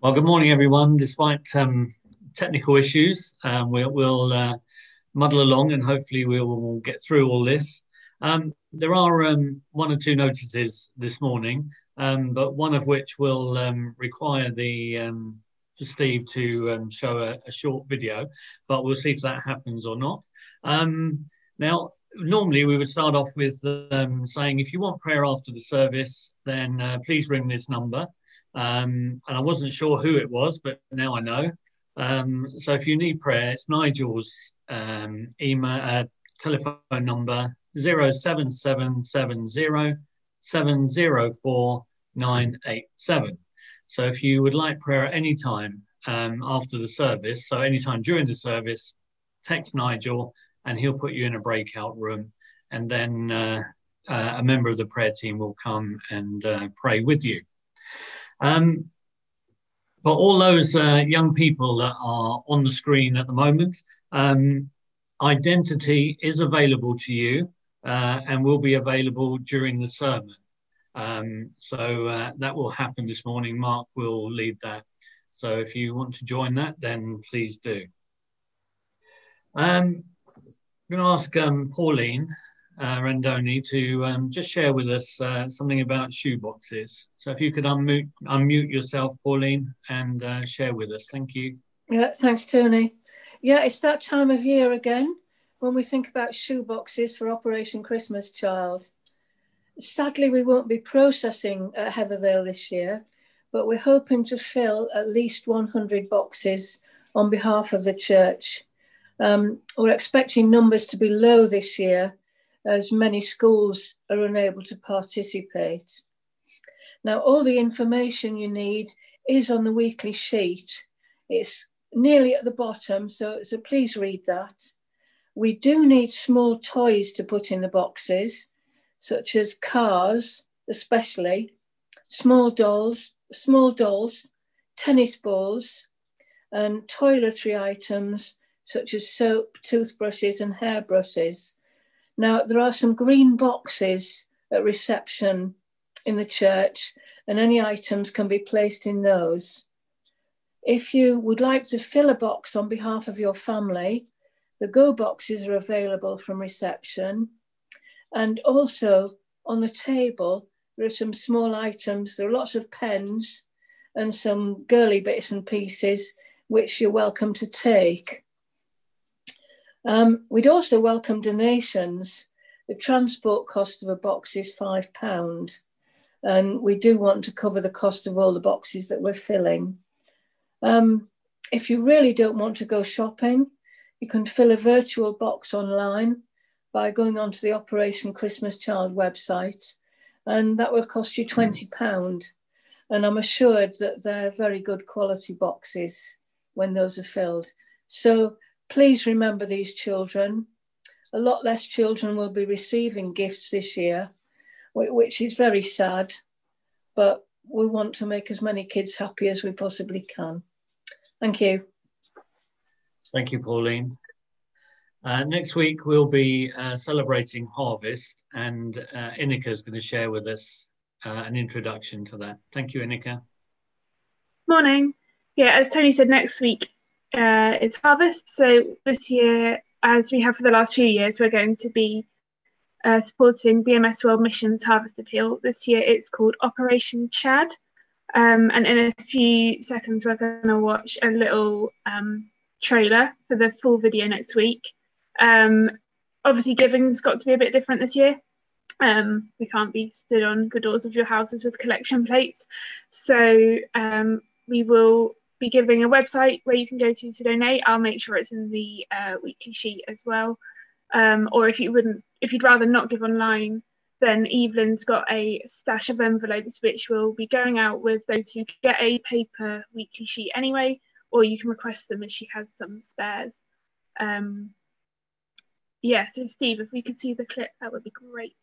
Well, good morning, everyone. Despite um, technical issues, um, we'll, we'll uh, muddle along and hopefully we'll, we'll, get through all this. Um, there are um, one or two notices this morning, um, but one of which will um, require the Steve to show a, a, short video, but we'll see if that happens or not. now, normally we would start off with saying if you want prayer after the service, then uh, please ring this number. Um, and I wasn't sure who it was, but now I know. Um, so if you need prayer, it's Nigel's um, email, uh, telephone number 07770704987. So if you would like prayer at any time um, after the service, so anytime during the service, text Nigel and he'll put you in a breakout room. And then uh, uh, a member of the prayer team will come and uh, pray with you. Um, but all those uh, young people that are on the screen at the moment, um, identity is available to you uh, and will be available during the sermon. Um, so uh, that will happen this morning. Mark will lead that. So if you want to join that, then please do. Um, I'm going to ask um, Pauline uh, Randoni to um, just share with us uh, something about shoeboxes. So if you could unmute, unmute yourself, Pauline, and uh, share with us. Thank you. Yeah, thanks, Tony. Yeah, it's that time of year again when we think about shoeboxes for Operation Christmas Child. Sadly, we won't be processing at Heathervale this year, but we're hoping to fill at least 100 boxes on behalf of the church. Um, we're expecting numbers to be low this year as many schools are unable to participate. Now, all the information you need is on the weekly sheet. It's nearly at the bottom, so, so please read that. We do need small toys to put in the boxes, such as cars, especially, small dolls, small dolls, tennis balls, and toiletry items such as soap, toothbrushes, and hairbrushes. Now, there are some green boxes at reception in the church, and any items can be placed in those. If you would like to fill a box on behalf of your family, the Go boxes are available from reception. And also on the table, there are some small items. There are lots of pens and some girly bits and pieces, which you're welcome to take. Um, we'd also welcome donations. The transport cost of a box is £5, and we do want to cover the cost of all the boxes that we're filling. Um, if you really don't want to go shopping, you can fill a virtual box online by going onto the Operation Christmas Child website, and that will cost you £20. And I'm assured that they're very good quality boxes when those are filled. So Please remember these children. A lot less children will be receiving gifts this year, which is very sad, but we want to make as many kids happy as we possibly can. Thank you. Thank you, Pauline. Uh, next week, we'll be uh, celebrating harvest, and uh, Inika is going to share with us uh, an introduction to that. Thank you, Inika. Morning. Yeah, as Tony said, next week uh, it's harvest. So this year, as we have for the last few years, we're going to be uh, supporting BMS World Mission's Harvest Appeal. This year it's called Operation Chad. Um, and in a few seconds, we're going to watch a little um, trailer for the full video next week. Um, obviously, giving's got to be a bit different this year. Um, we can't be stood on the doors of your houses with collection plates. So um, we will be giving a website where you can go to to donate. I'll make sure it's in the uh, weekly sheet as well. Um, or if you wouldn't, if you'd rather not give online, then Evelyn's got a stash of envelopes which will be going out with those who get a paper weekly sheet anyway, or you can request them if she has some spares. Um, yeah, so Steve, if we could see the clip, that would be great.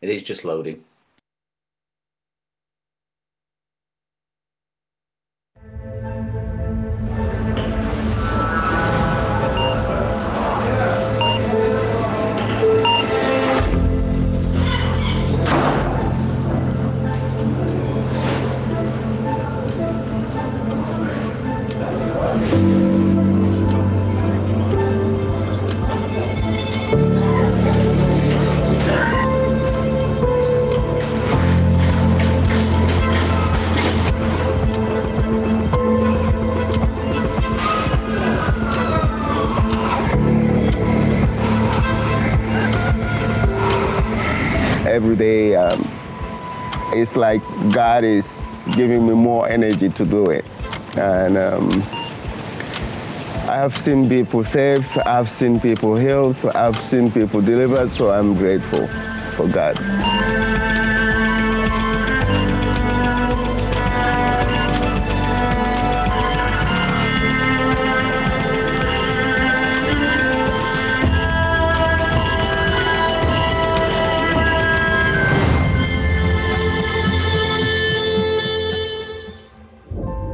It is just loading. It's like God is giving me more energy to do it. And um, I have seen people saved, I've seen people healed, I've seen people delivered, so I'm grateful for God.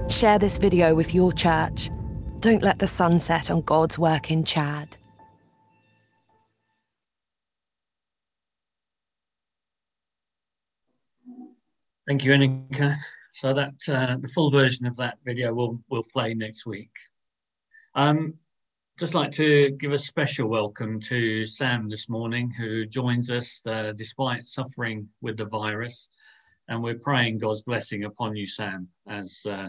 Share this video with your church. Don't let the sun set on God's work in Chad. Thank you, Anika. So that uh, the full version of that video will will play next week. Um, just like to give a special welcome to Sam this morning, who joins us uh, despite suffering with the virus, and we're praying God's blessing upon you, Sam, as uh,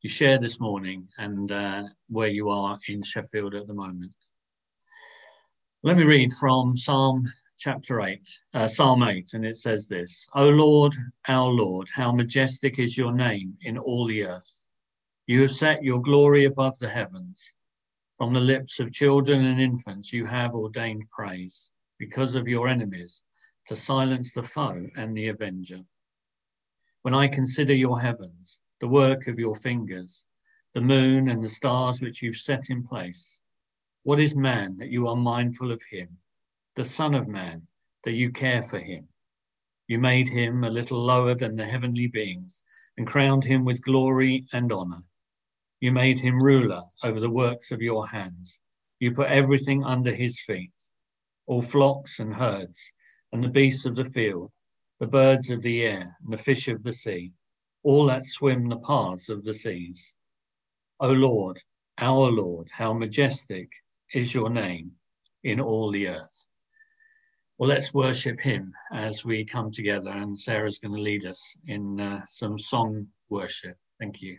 you share this morning and uh, where you are in Sheffield at the moment. Let me read from Psalm chapter 8, uh, Psalm 8, and it says this O Lord, our Lord, how majestic is your name in all the earth. You have set your glory above the heavens. From the lips of children and infants, you have ordained praise because of your enemies to silence the foe and the avenger. When I consider your heavens, the work of your fingers, the moon and the stars which you've set in place. What is man that you are mindful of him, the Son of Man that you care for him? You made him a little lower than the heavenly beings and crowned him with glory and honor. You made him ruler over the works of your hands. You put everything under his feet, all flocks and herds, and the beasts of the field, the birds of the air, and the fish of the sea all that swim the paths of the seas. O Lord, our Lord, how majestic is your name in all the earth. Well, let's worship him as we come together, and Sarah's going to lead us in uh, some song worship. Thank you.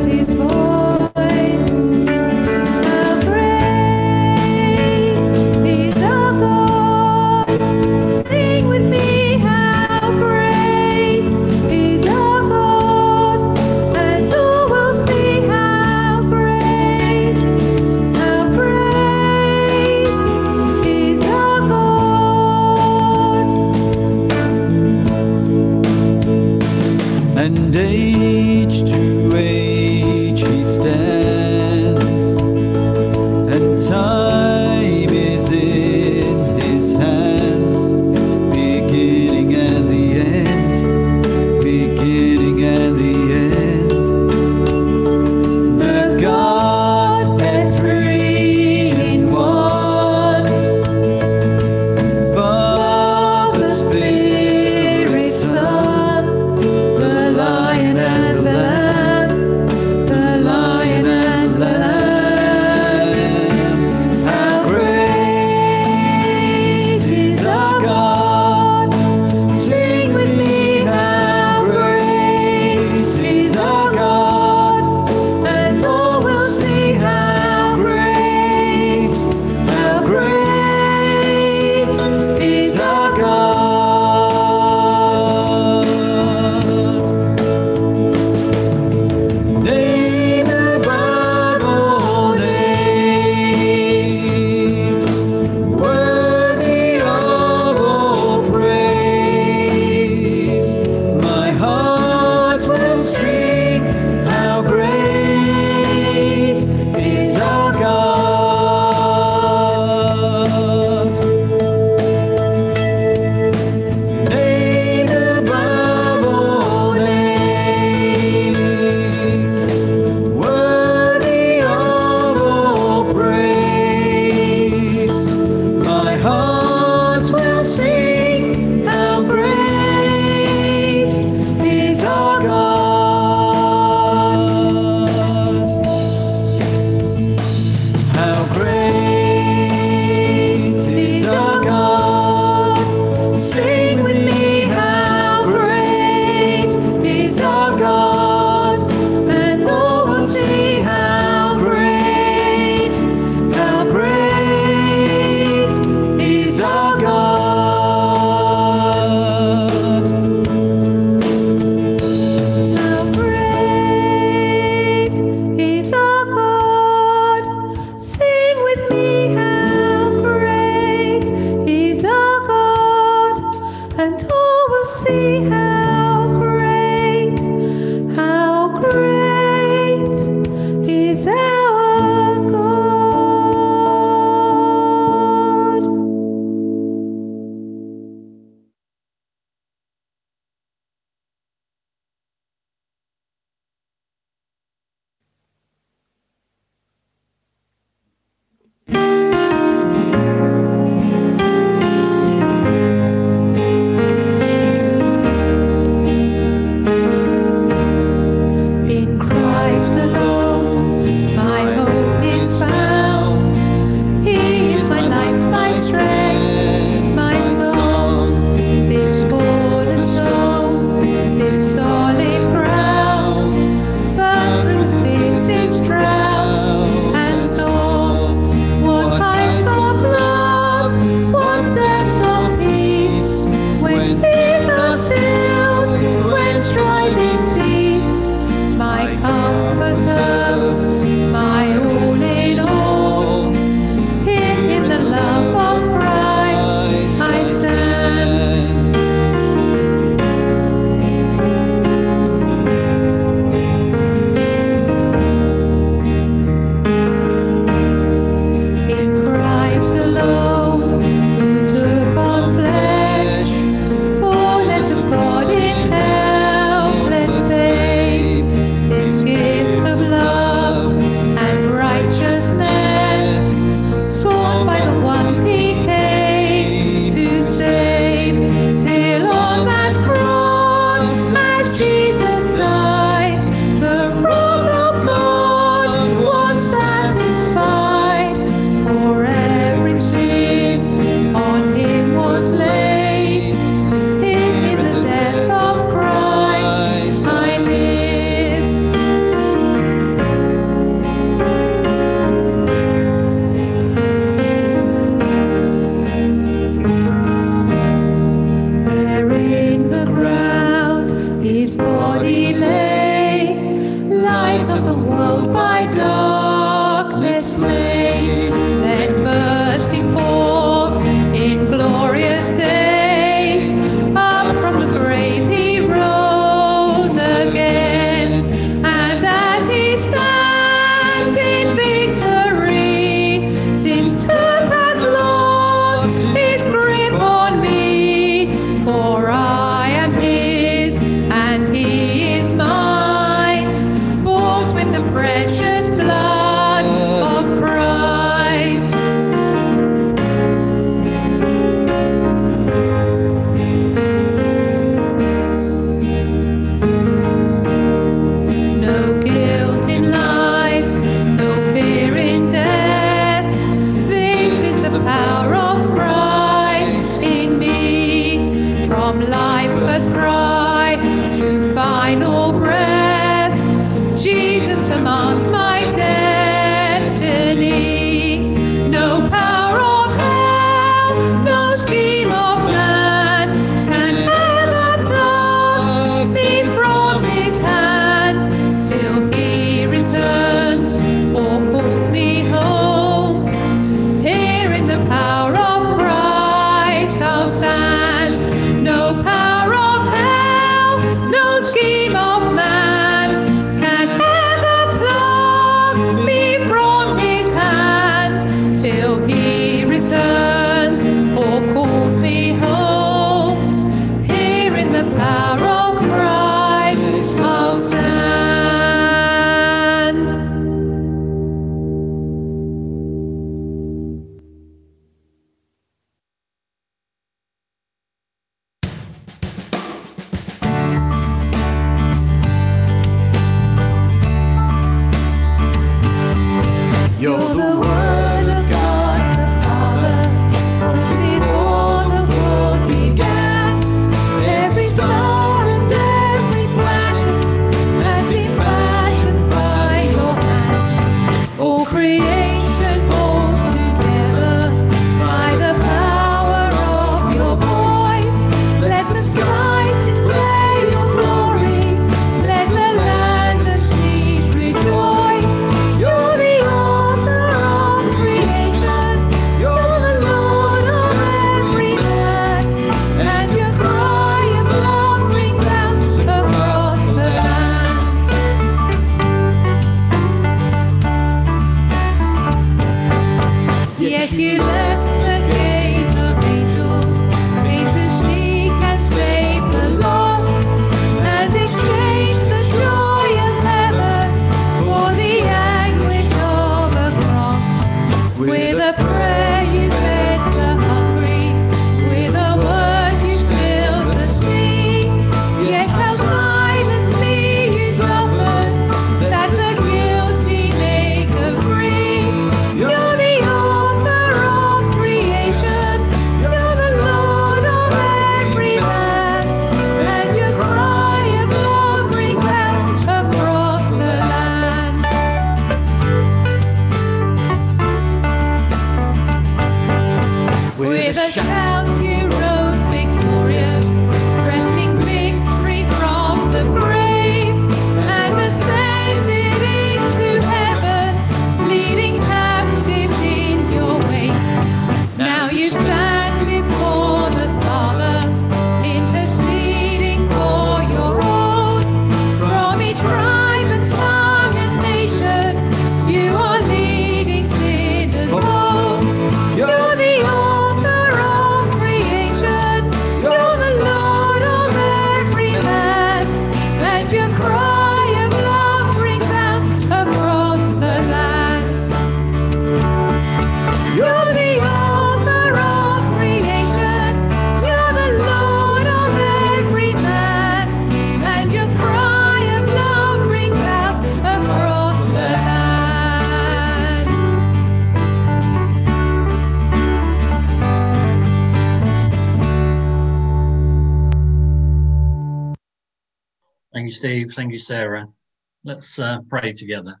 Let's uh, pray together.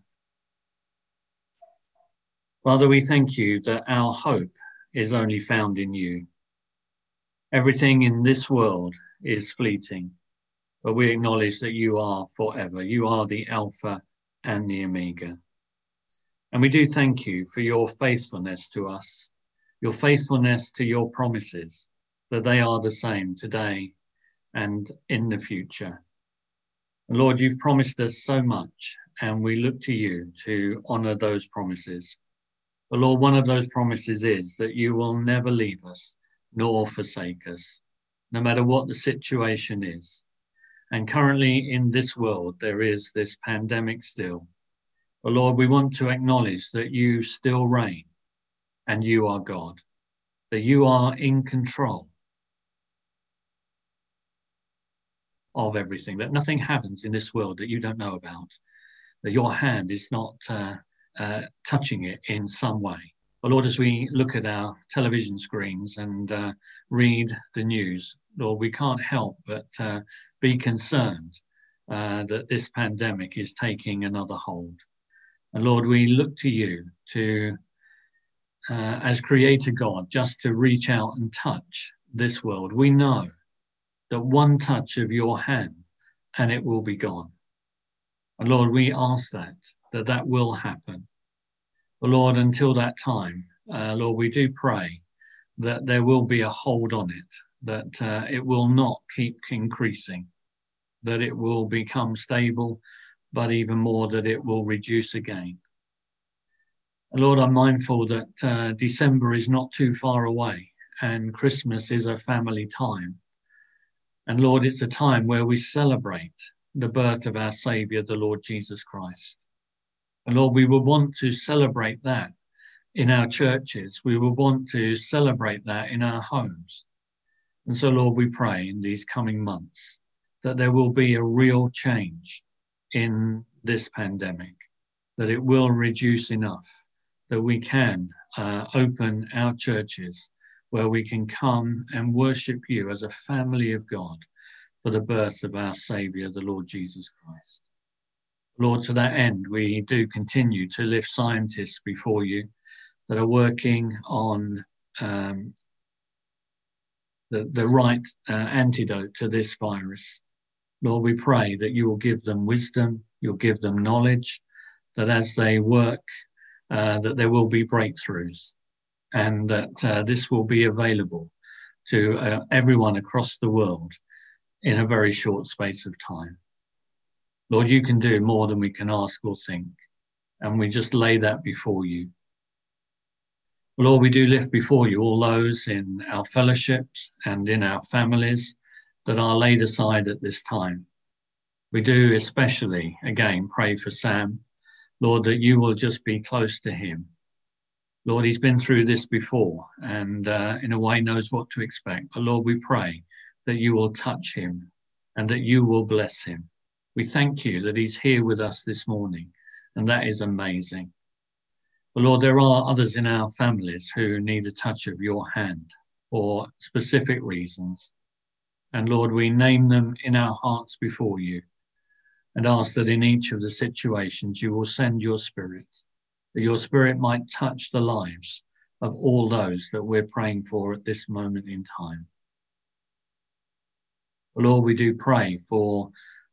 Father, we thank you that our hope is only found in you. Everything in this world is fleeting, but we acknowledge that you are forever. You are the Alpha and the Omega. And we do thank you for your faithfulness to us, your faithfulness to your promises, that they are the same today and in the future. Lord, you've promised us so much, and we look to you to honor those promises. But Lord, one of those promises is that you will never leave us nor forsake us, no matter what the situation is. And currently in this world, there is this pandemic still. But Lord, we want to acknowledge that you still reign and you are God, that you are in control of everything, that nothing happens in this world that you don't know about, that your hand is not uh, uh, touching it in some way. But Lord, as we look at our television screens and uh, read the news, Lord, we can't help but uh, be concerned uh, that this pandemic is taking another hold. And Lord, we look to you to, uh, as Creator God, just to reach out and touch this world. We know that one touch of your hand and it will be gone. And Lord, we ask that, that that will happen. But Lord, until that time, uh, Lord, we do pray that there will be a hold on it, that uh, it will not keep increasing, that it will become stable, but even more that it will reduce again. And Lord, I'm mindful that uh, December is not too far away and Christmas is a family time. And Lord, it's a time where we celebrate the birth of our Savior, the Lord Jesus Christ. And Lord, we will want to celebrate that in our churches. We will want to celebrate that in our homes. And so, Lord, we pray in these coming months that there will be a real change in this pandemic, that it will reduce enough that we can uh, open our churches where we can come and worship you as a family of God for the birth of our Saviour, the Lord Jesus Christ. Lord, to that end, we do continue to lift scientists before you that are working on um, the, the right uh, antidote to this virus. Lord, we pray that you will give them wisdom, you'll give them knowledge, that as they work, uh, that there will be breakthroughs and that uh, this will be available to uh, everyone across the world in a very short space of time. Lord, you can do more than we can ask or think, and we just lay that before you. Lord, we do lift before you all those in our fellowships and in our families that are laid aside at this time. We do especially, again, pray for Sam, Lord, that you will just be close to him. Lord, he's been through this before and uh, in a way knows what to expect. But Lord, we pray that you will touch him and that you will bless him. We thank you that he's here with us this morning, and that is amazing. But Lord, there are others in our families who need a touch of your hand for specific reasons. And Lord, we name them in our hearts before you and ask that in each of the situations you will send your spirit, that your spirit might touch the lives of all those that we're praying for at this moment in time. Lord, we do pray for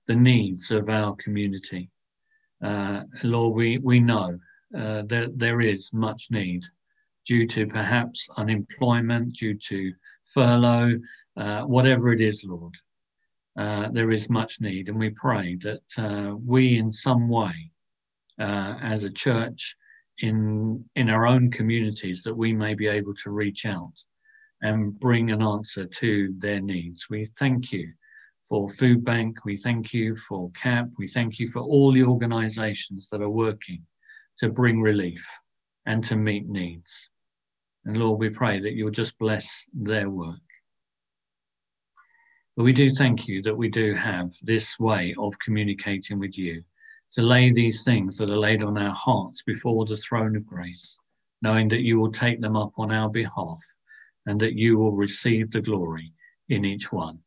the needs of our community. Uh, Lord, we, we know uh, that there is much need due to perhaps unemployment, due to furlough, uh, whatever it is, Lord. Uh, there is much need, and we pray that uh, we, in some way, uh, as a church, in in our own communities, that we may be able to reach out and bring an answer to their needs. We thank you for Food Bank. We thank you for CAP. We thank you for all the organisations that are working to bring relief and to meet needs. And Lord, we pray that you'll just bless their work. But we do thank you that we do have this way of communicating with you to lay these things that are laid on our hearts before the throne of grace, knowing that you will take them up on our behalf and that you will receive the glory in each one.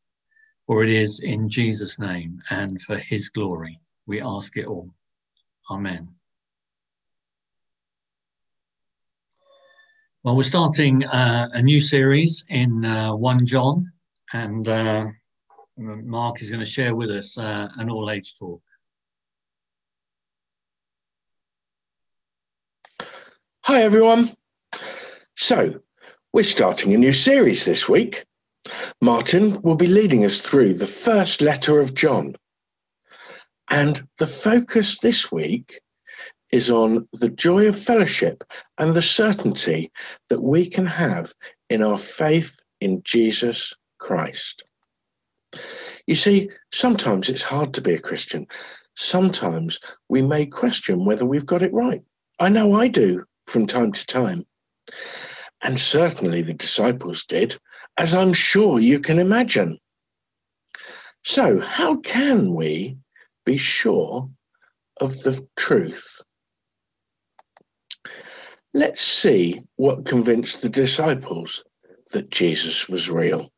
For it is in Jesus' name and for his glory we ask it all. Amen. Well, we're starting uh, a new series in uh, 1 John, and uh, Mark is going to share with us uh, an all age talk. Hi, everyone. So, we're starting a new series this week. Martin will be leading us through the first letter of John. And the focus this week is on the joy of fellowship and the certainty that we can have in our faith in Jesus Christ. You see, sometimes it's hard to be a Christian. Sometimes we may question whether we've got it right. I know I do from time to time. And certainly the disciples did, as I'm sure you can imagine. So, how can we be sure of the truth? Let's see what convinced the disciples that Jesus was real.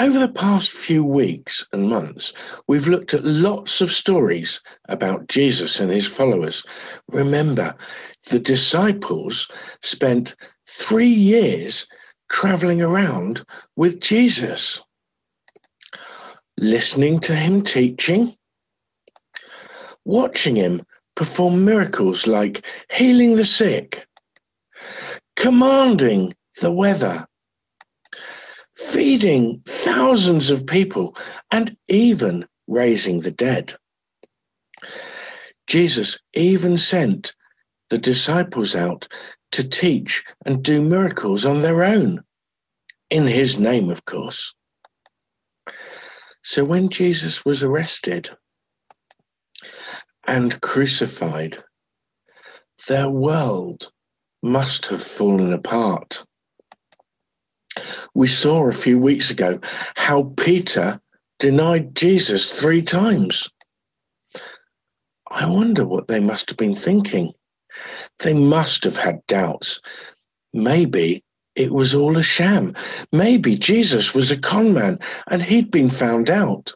Over the past few weeks and months, we've looked at lots of stories about Jesus and his followers. Remember, the disciples spent three years traveling around with Jesus, listening to him teaching, watching him perform miracles like healing the sick, commanding the weather, feeding thousands of people, and even raising the dead. Jesus even sent the disciples out to teach and do miracles on their own, in his name, of course. So when Jesus was arrested and crucified, their world must have fallen apart. We saw a few weeks ago how Peter denied Jesus three times. I wonder what they must have been thinking. They must have had doubts. Maybe it was all a sham. Maybe Jesus was a con man and he'd been found out.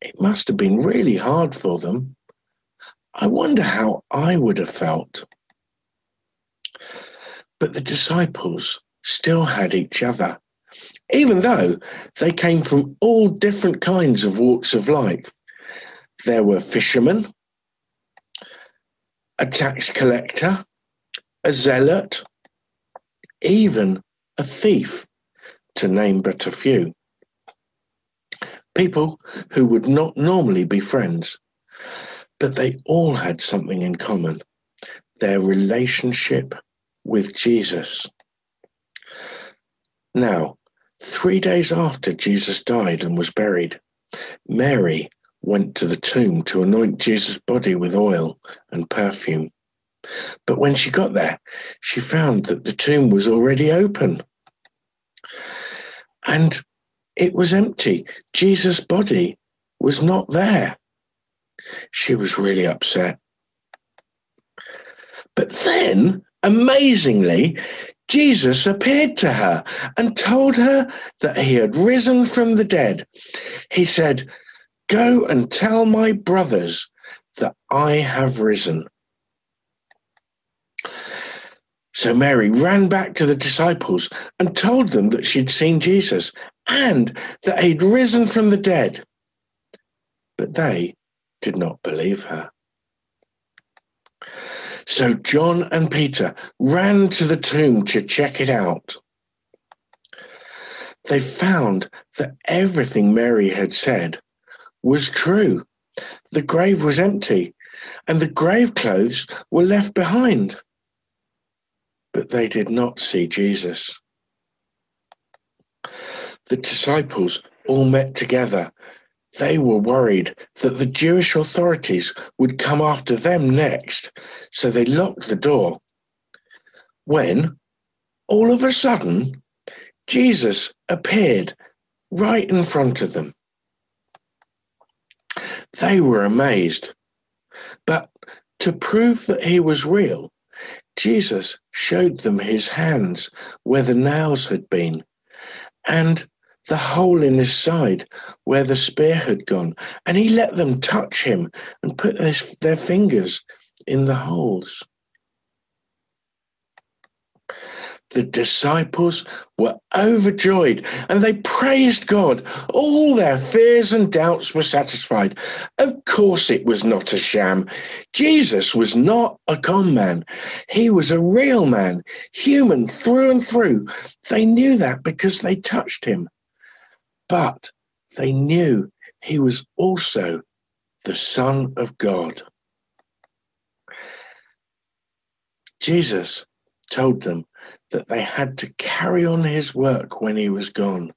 It must have been really hard for them. I wonder how I would have felt. But the disciples still had each other, even though they came from all different kinds of walks of life. There were fishermen, a tax collector, a zealot, even a thief, to name but a few. People who would not normally be friends, but they all had something in common. their relationship with Jesus. Now, three days after Jesus died and was buried, Mary went to the tomb to anoint Jesus' body with oil and perfume. But when she got there, she found that the tomb was already open. And it was empty. Jesus' body was not there. She was really upset. But then, amazingly, Jesus appeared to her and told her that he had risen from the dead. He said, Go and tell my brothers that I have risen. So Mary ran back to the disciples and told them that she'd seen Jesus and that he'd risen from the dead. But they did not believe her. So John and Peter ran to the tomb to check it out. They found that everything Mary had said was true. The grave was empty and the grave clothes were left behind. But they did not see Jesus. The disciples all met together. They were worried that the Jewish authorities would come after them next, so they locked the door. When, all of a sudden, Jesus appeared right in front of them. They were amazed. But to prove that he was real, Jesus showed them his hands where the nails had been, and the hole in his side where the spear had gone, and he let them touch him and put their, their fingers in the holes. The disciples were overjoyed and they praised God. All their fears and doubts were satisfied. Of course, it was not a sham. Jesus was not a con man, he was a real man, human through and through. They knew that because they touched him. But they knew he was also the Son of God. Jesus told them that they had to carry on his work when he was gone.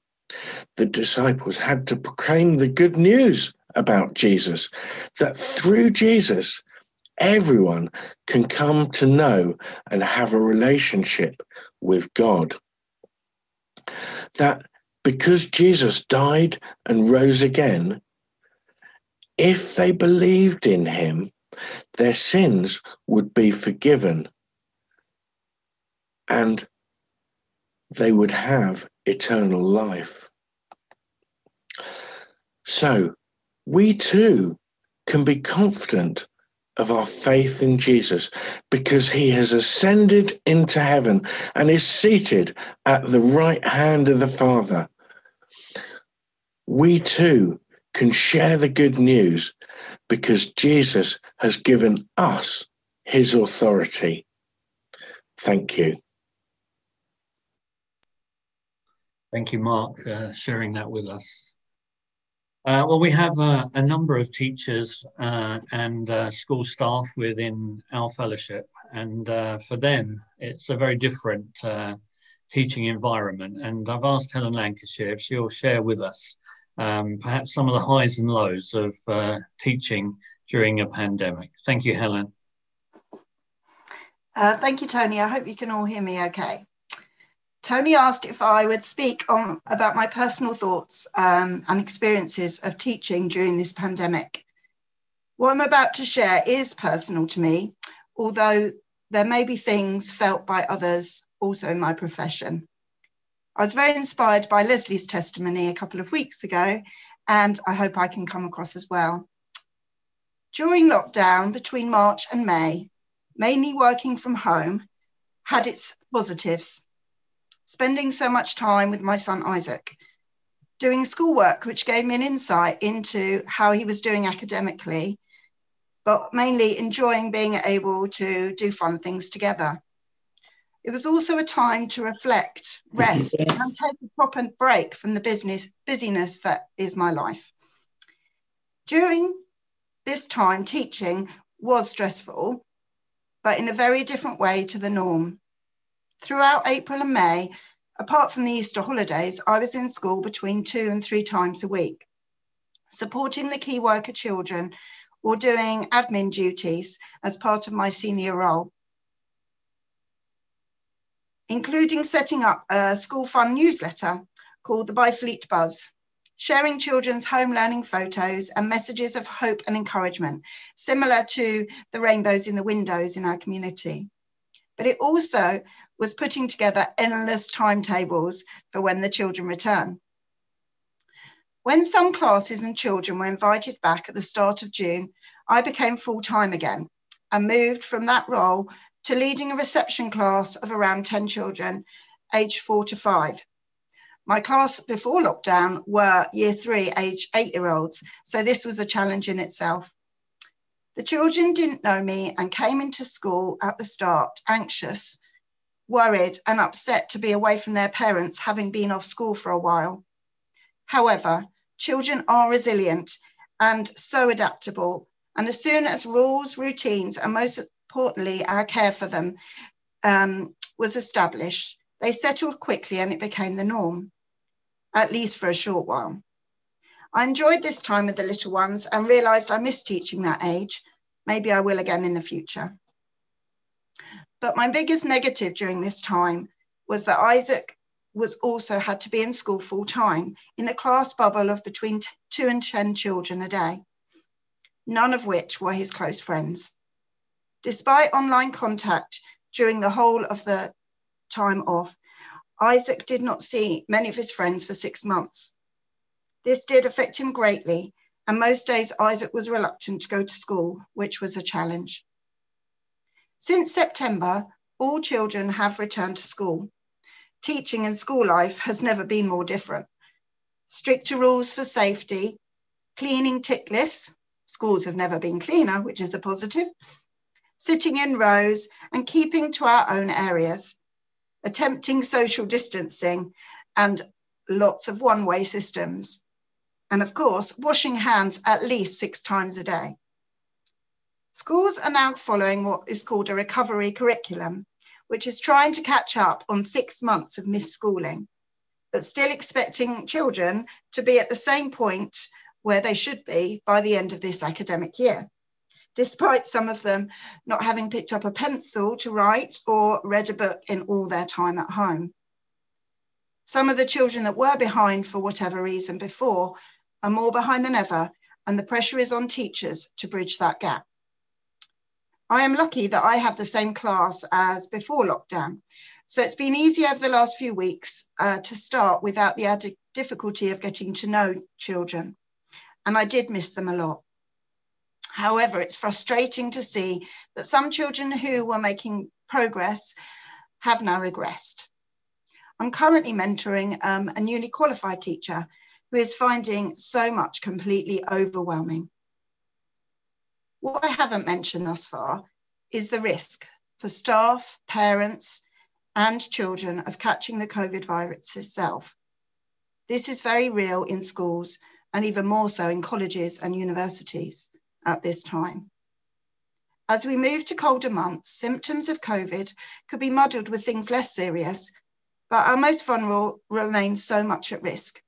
The disciples had to proclaim the good news about Jesus, that through Jesus, everyone can come to know and have a relationship with God. That because Jesus died and rose again, if they believed in him, their sins would be forgiven and they would have eternal life. So we too can be confident of our faith in Jesus because he has ascended into heaven and is seated at the right hand of the Father. We too can share the good news because Jesus has given us his authority. Thank you. Thank you, Mark, for sharing that with us. Uh, well, we have uh, a number of teachers uh, and uh, school staff within our fellowship, and uh, for them, it's a very different uh, teaching environment. And I've asked Helen Lancashire if she'll share with us um, perhaps some of the highs and lows of teaching during a pandemic. Thank you, Helen. thank you, Tony. I hope you can all hear me okay. Tony asked if I would speak on about my personal thoughts um, and experiences of teaching during this pandemic. What I'm about to share is personal to me, although there may be things felt by others also in my profession. I was very inspired by Leslie's testimony a couple of weeks ago, and I hope I can come across as well. During lockdown between March and May, mainly working from home had its positives spending so much time with my son Isaac, doing schoolwork, which gave me an insight into how he was doing academically, but mainly enjoying being able to do fun things together. It was also a time to reflect, rest, and take a proper break from the business busyness that is my life. During this time, teaching was stressful, but in a very different way to the norm. Throughout April and May, apart from the Easter holidays, I was in school between two and three times a week, supporting the key worker children or doing admin duties as part of my senior role, including setting up a school fun newsletter called the Byfleet Buzz, sharing children's home learning photos and messages of hope and encouragement, similar to the rainbows in the windows in our community. But it also was putting together endless timetables for when the children return. When some classes and children were invited back at the start of June, I became full time again and moved from that role to leading a reception class of around 10 children aged four to five. My class before lockdown were year three, age eight year olds, so this was a challenge in itself. The children didn't know me and came into school at the start anxious, worried, and upset to be away from their parents, having been off school for a while. However, children are resilient and so adaptable. And as soon as rules, routines, and most importantly, our care for them um, was established, they settled quickly and it became the norm, at least for a short while. I enjoyed this time with the little ones and realised I missed teaching that age. Maybe I will again in the future. But my biggest negative during this time was that Isaac was also had to be in school full time in a class bubble of between two and 10 children a day, none of which were his close friends. Despite online contact during the whole of the time off, Isaac did not see many of his friends for six months. This did affect him greatly, and most days Isaac was reluctant to go to school, which was a challenge. Since September, all children have returned to school. Teaching and school life has never been more different. Stricter rules for safety, cleaning tick lists, schools have never been cleaner, which is a positive, sitting in rows and keeping to our own areas, attempting social distancing and lots of one way systems. And of course, washing hands at least six times a day. Schools are now following what is called a recovery curriculum, which is trying to catch up on six months of missed schooling, but still expecting children to be at the same point where they should be by the end of this academic year, despite some of them not having picked up a pencil to write or read a book in all their time at home. Some of the children that were behind for whatever reason before are more behind than ever, and the pressure is on teachers to bridge that gap. I am lucky that I have the same class as before lockdown. So it's been easy over the last few weeks uh, to start without the added difficulty of getting to know children. And I did miss them a lot. However, it's frustrating to see that some children who were making progress have now regressed. I'm currently mentoring um, a newly qualified teacher who is finding so much completely overwhelming. What I haven't mentioned thus far is the risk for staff, parents, and children of catching the COVID virus itself. This is very real in schools and even more so in colleges and universities at this time. As we move to colder months, symptoms of COVID could be muddled with things less serious, but our most vulnerable remain so much at risk.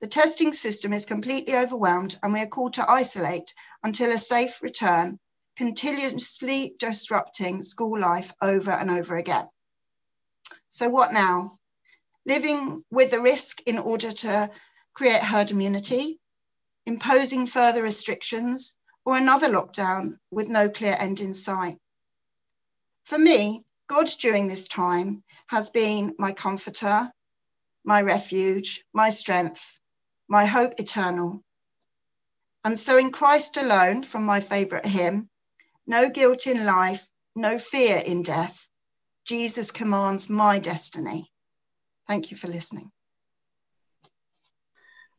The testing system is completely overwhelmed and we are called to isolate until a safe return, continuously disrupting school life over and over again. So, what now? Living with the risk in order to create herd immunity, imposing further restrictions, or another lockdown with no clear end in sight. For me, God during this time has been my comforter, my refuge, my strength, my hope eternal. And so in Christ alone, from my favourite hymn, no guilt in life, no fear in death, Jesus commands my destiny. Thank you for listening.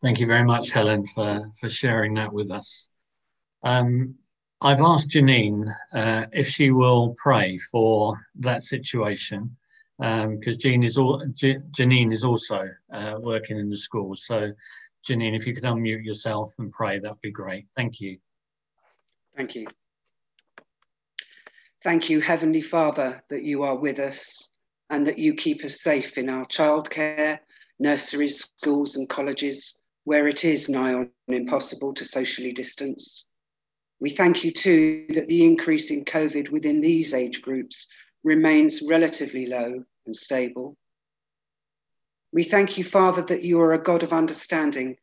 Thank you very much, Helen, for, for sharing that with us. Um, I've asked Janine uh, if she will pray for that situation because um, is all, J- Janine is also uh, working in the school. So Janine, if you could unmute yourself and pray, that'd be great. Thank you. Thank you. Thank you, Heavenly Father, that you are with us and that you keep us safe in our childcare, nurseries, schools, and colleges, where it is nigh on impossible to socially distance. We thank you too that the increase in COVID within these age groups remains relatively low and stable. We thank you, Father, that you are a God of understanding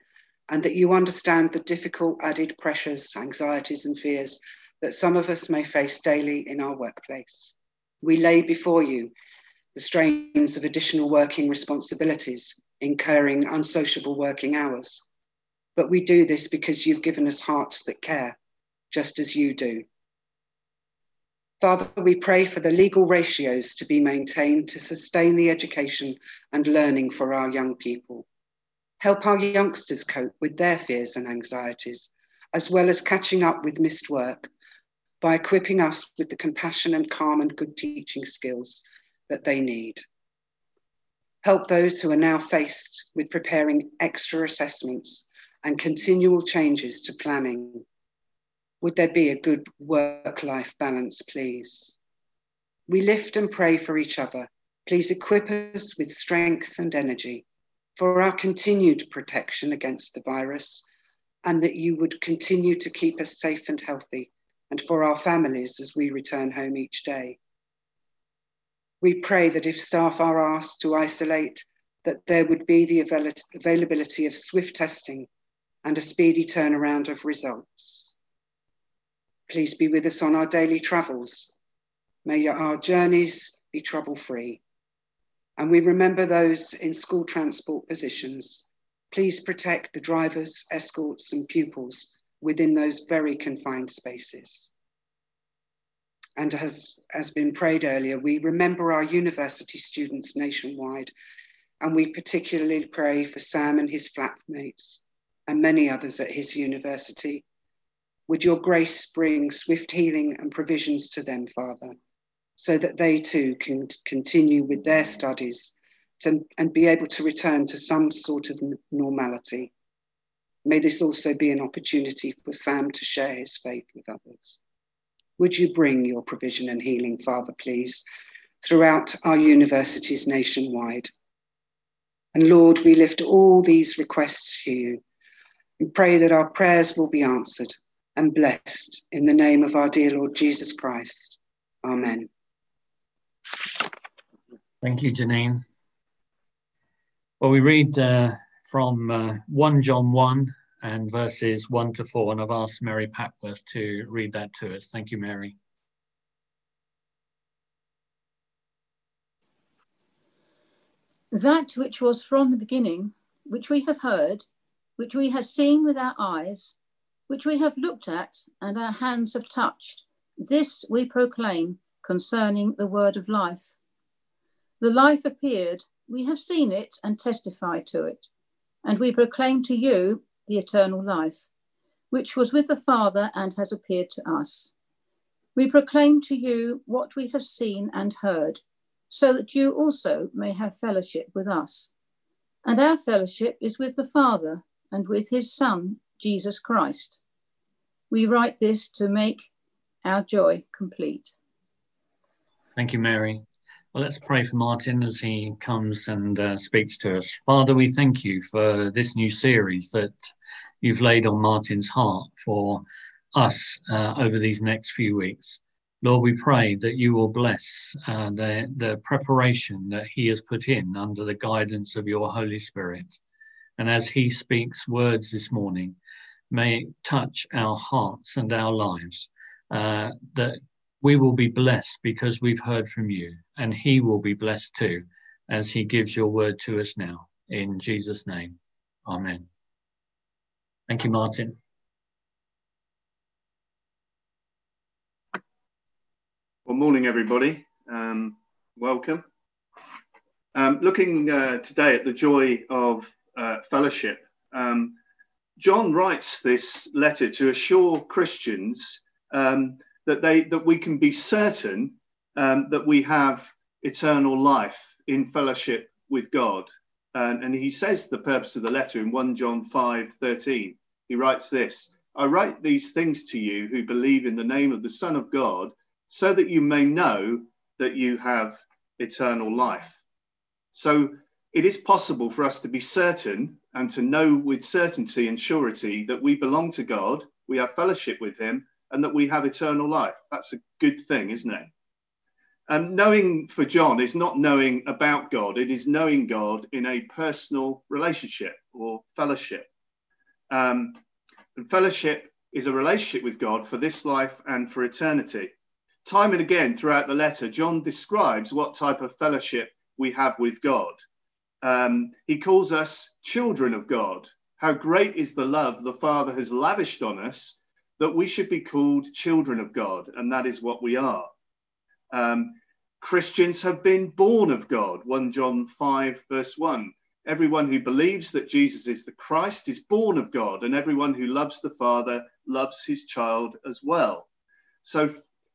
and that you understand the difficult added pressures, anxieties, and fears that some of us may face daily in our workplace. We lay before you the strains of additional working responsibilities, incurring unsociable working hours. But we do this because you've given us hearts that care, just as you do. Father, we pray for the legal ratios to be maintained to sustain the education and learning for our young people. Help our youngsters cope with their fears and anxieties, as well as catching up with missed work by equipping us with the compassion and calm and good teaching skills that they need. Help those who are now faced with preparing extra assessments and continual changes to planning. Would there be a good work life balance, please? We lift and pray for each other. Please equip us with strength and energy for our continued protection against the virus, and that you would continue to keep us safe and healthy, and for our families as we return home each day. We pray that if staff are asked to isolate, that there would be the avail- availability of swift testing and a speedy turnaround of results. Please be with us on our daily travels. May our journeys be trouble free. And we remember those in school transport positions. Please protect the drivers, escorts, and pupils within those very confined spaces. And as has been prayed earlier, we remember our university students nationwide, and we particularly pray for Sam and his flatmates and many others at his university. Would your grace bring swift healing and provisions to them, Father, so that they too can continue with their studies to, and be able to return to some sort of normality? May this also be an opportunity for Sam to share his faith with others. Would you bring your provision and healing, Father, please, throughout our universities nationwide? And Lord, we lift all these requests to you and pray that our prayers will be answered and blessed in the name of our dear Lord Jesus Christ. Amen. Thank you, Janine. Well, we read uh, from uh, 1 John 1 and verses 1 to 4, and I've asked Mary Papworth to read that to us. Thank you, Mary. That which was from the beginning, which we have heard, which we have seen with our eyes, which we have looked at and our hands have touched, this we proclaim concerning the word of life. The life appeared, we have seen it and testified to it, and we proclaim to you the eternal life, which was with the Father and has appeared to us. We proclaim to you what we have seen and heard, so that you also may have fellowship with us. And our fellowship is with the Father and with his Son, Jesus Christ. We write this to make our joy complete. Thank you, Mary. Well, let's pray for Martin as he comes and uh, speaks to us. Father, we thank you for this new series that you've laid on Martin's heart for us uh, over these next few weeks. Lord, we pray that you will bless uh, the, the preparation that he has put in under the guidance of your Holy Spirit. And as he speaks words this morning, may it touch our hearts and our lives, uh, that we will be blessed because we've heard from you, and he will be blessed too as he gives your word to us now. In Jesus' name, amen. Thank you, Martin. Well, morning, everybody. Um, welcome. Um, looking uh, today at the joy of uh, fellowship, um, John writes this letter to assure Christians um, that they that we can be certain um, that we have eternal life in fellowship with God. And, and he says the purpose of the letter in 1 John 5 13. He writes this I write these things to you who believe in the name of the Son of God so that you may know that you have eternal life. So it is possible for us to be certain and to know with certainty and surety that we belong to God, we have fellowship with Him, and that we have eternal life. That's a good thing, isn't it? And knowing for John is not knowing about God, it is knowing God in a personal relationship or fellowship. Um, and fellowship is a relationship with God for this life and for eternity. Time and again throughout the letter, John describes what type of fellowship we have with God. Um, he calls us children of God. How great is the love the Father has lavished on us that we should be called children of God, and that is what we are. Um, Christians have been born of God, 1 John 5, verse 1. Everyone who believes that Jesus is the Christ is born of God, and everyone who loves the Father loves his child as well. So,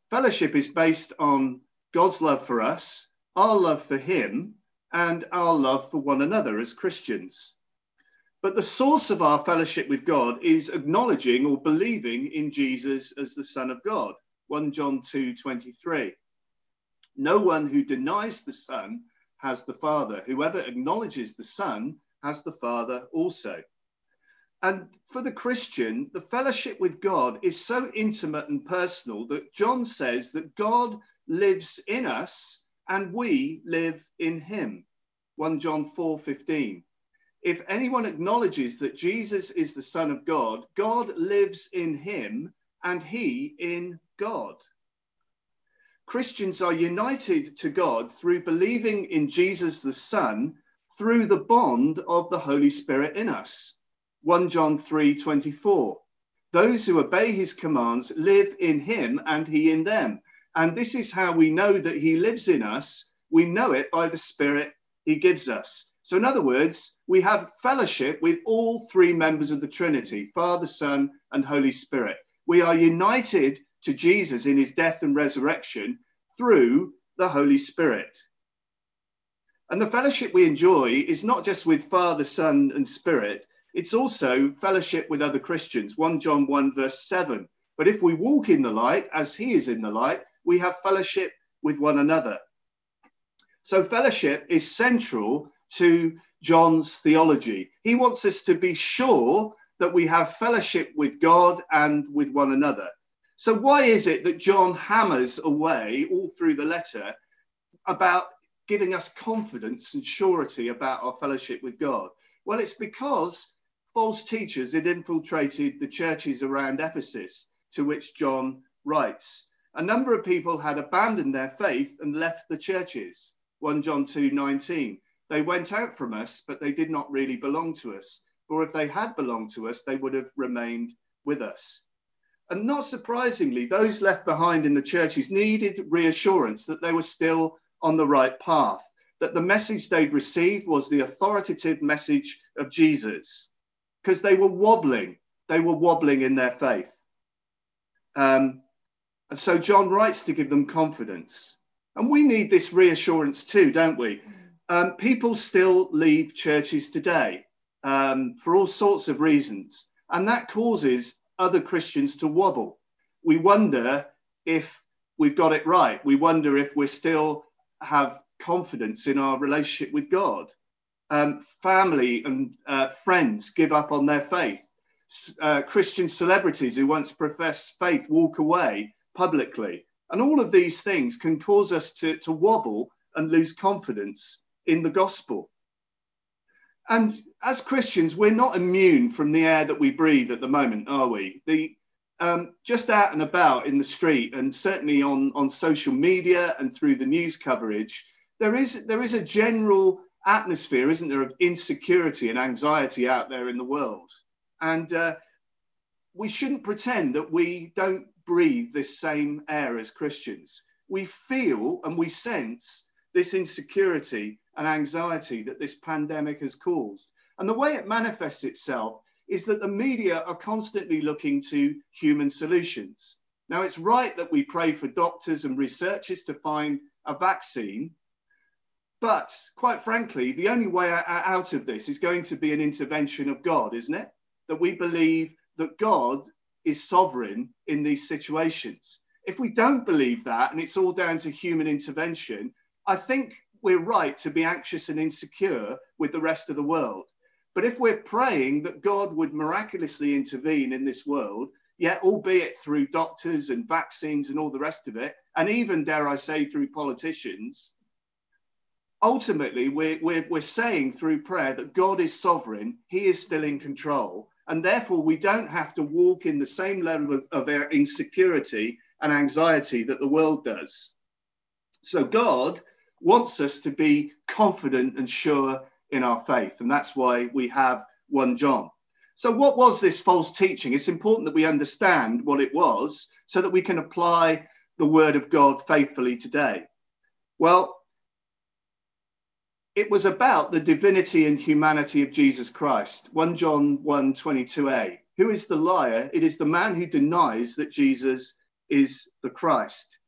fellowship is based on God's love for us, our love for him, and our love for one another as Christians. But the source of our fellowship with God is acknowledging or believing in Jesus as the Son of God. 1 John 2 23. No one who denies the Son has the Father. Whoever acknowledges the Son has the Father also. And for the Christian, the fellowship with God is so intimate and personal that John says that God lives in us and we live in him. 1 John 4 15. If anyone acknowledges that Jesus is the Son of God, God lives in him and he in God. Christians are united to God through believing in Jesus the Son through the bond of the Holy Spirit in us. 1 John 3 24. Those who obey his commands live in him and he in them. And this is how we know that he lives in us. We know it by the Spirit he gives us. So, in other words, we have fellowship with all three members of the Trinity Father, Son, and Holy Spirit. We are united to Jesus in his death and resurrection through the Holy Spirit. And the fellowship we enjoy is not just with Father, Son, and Spirit, it's also fellowship with other Christians. 1 John 1, verse 7. But if we walk in the light as he is in the light, we have fellowship with one another. So, fellowship is central to John's theology. He wants us to be sure that we have fellowship with God and with one another. So, why is it that John hammers away all through the letter about giving us confidence and surety about our fellowship with God? Well, it's because false teachers had infiltrated the churches around Ephesus to which John writes. A number of people had abandoned their faith and left the churches. 1 John 2 19. They went out from us, but they did not really belong to us. Or if they had belonged to us, they would have remained with us. And not surprisingly, those left behind in the churches needed reassurance that they were still on the right path, that the message they'd received was the authoritative message of Jesus, because they were wobbling. They were wobbling in their faith. Um, and so John writes to give them confidence. And we need this reassurance too, don't we? Um, people still leave churches today um, for all sorts of reasons. And that causes other Christians to wobble. We wonder if we've got it right. We wonder if we still have confidence in our relationship with God. Um, family and uh, friends give up on their faith. Uh, Christian celebrities who once professed faith walk away publicly. And all of these things can cause us to, to wobble and lose confidence in the gospel. And as Christians, we're not immune from the air that we breathe at the moment, are we? The um, just out and about in the street, and certainly on, on social media and through the news coverage, there is there is a general atmosphere, isn't there, of insecurity and anxiety out there in the world. And uh, we shouldn't pretend that we don't breathe this same air as Christians. We feel and we sense this insecurity and anxiety that this pandemic has caused. And the way it manifests itself is that the media are constantly looking to human solutions. Now, it's right that we pray for doctors and researchers to find a vaccine. But quite frankly, the only way out of this is going to be an intervention of God, isn't it? That we believe that God is sovereign in these situations. if we don't believe that and it's all down to human intervention, I think we're right to be anxious and insecure with the rest of the world. But if we're praying that God would miraculously intervene in this world, yet albeit through doctors and vaccines and all the rest of it, and even, dare I say, through politicians, ultimately we're, we're, we're saying through prayer that God is sovereign, He is still in control, and therefore we don't have to walk in the same level of, of our insecurity and anxiety that the world does. So God wants us to be confident and sure in our faith, and that's why we have 1 John. So, what was this false teaching? It's important that we understand what it was so that we can apply the word of God faithfully today. Well, it was about the divinity and humanity of Jesus Christ. 1 John 1 22a. Who is the liar? It is the man who denies that Jesus is the Christ.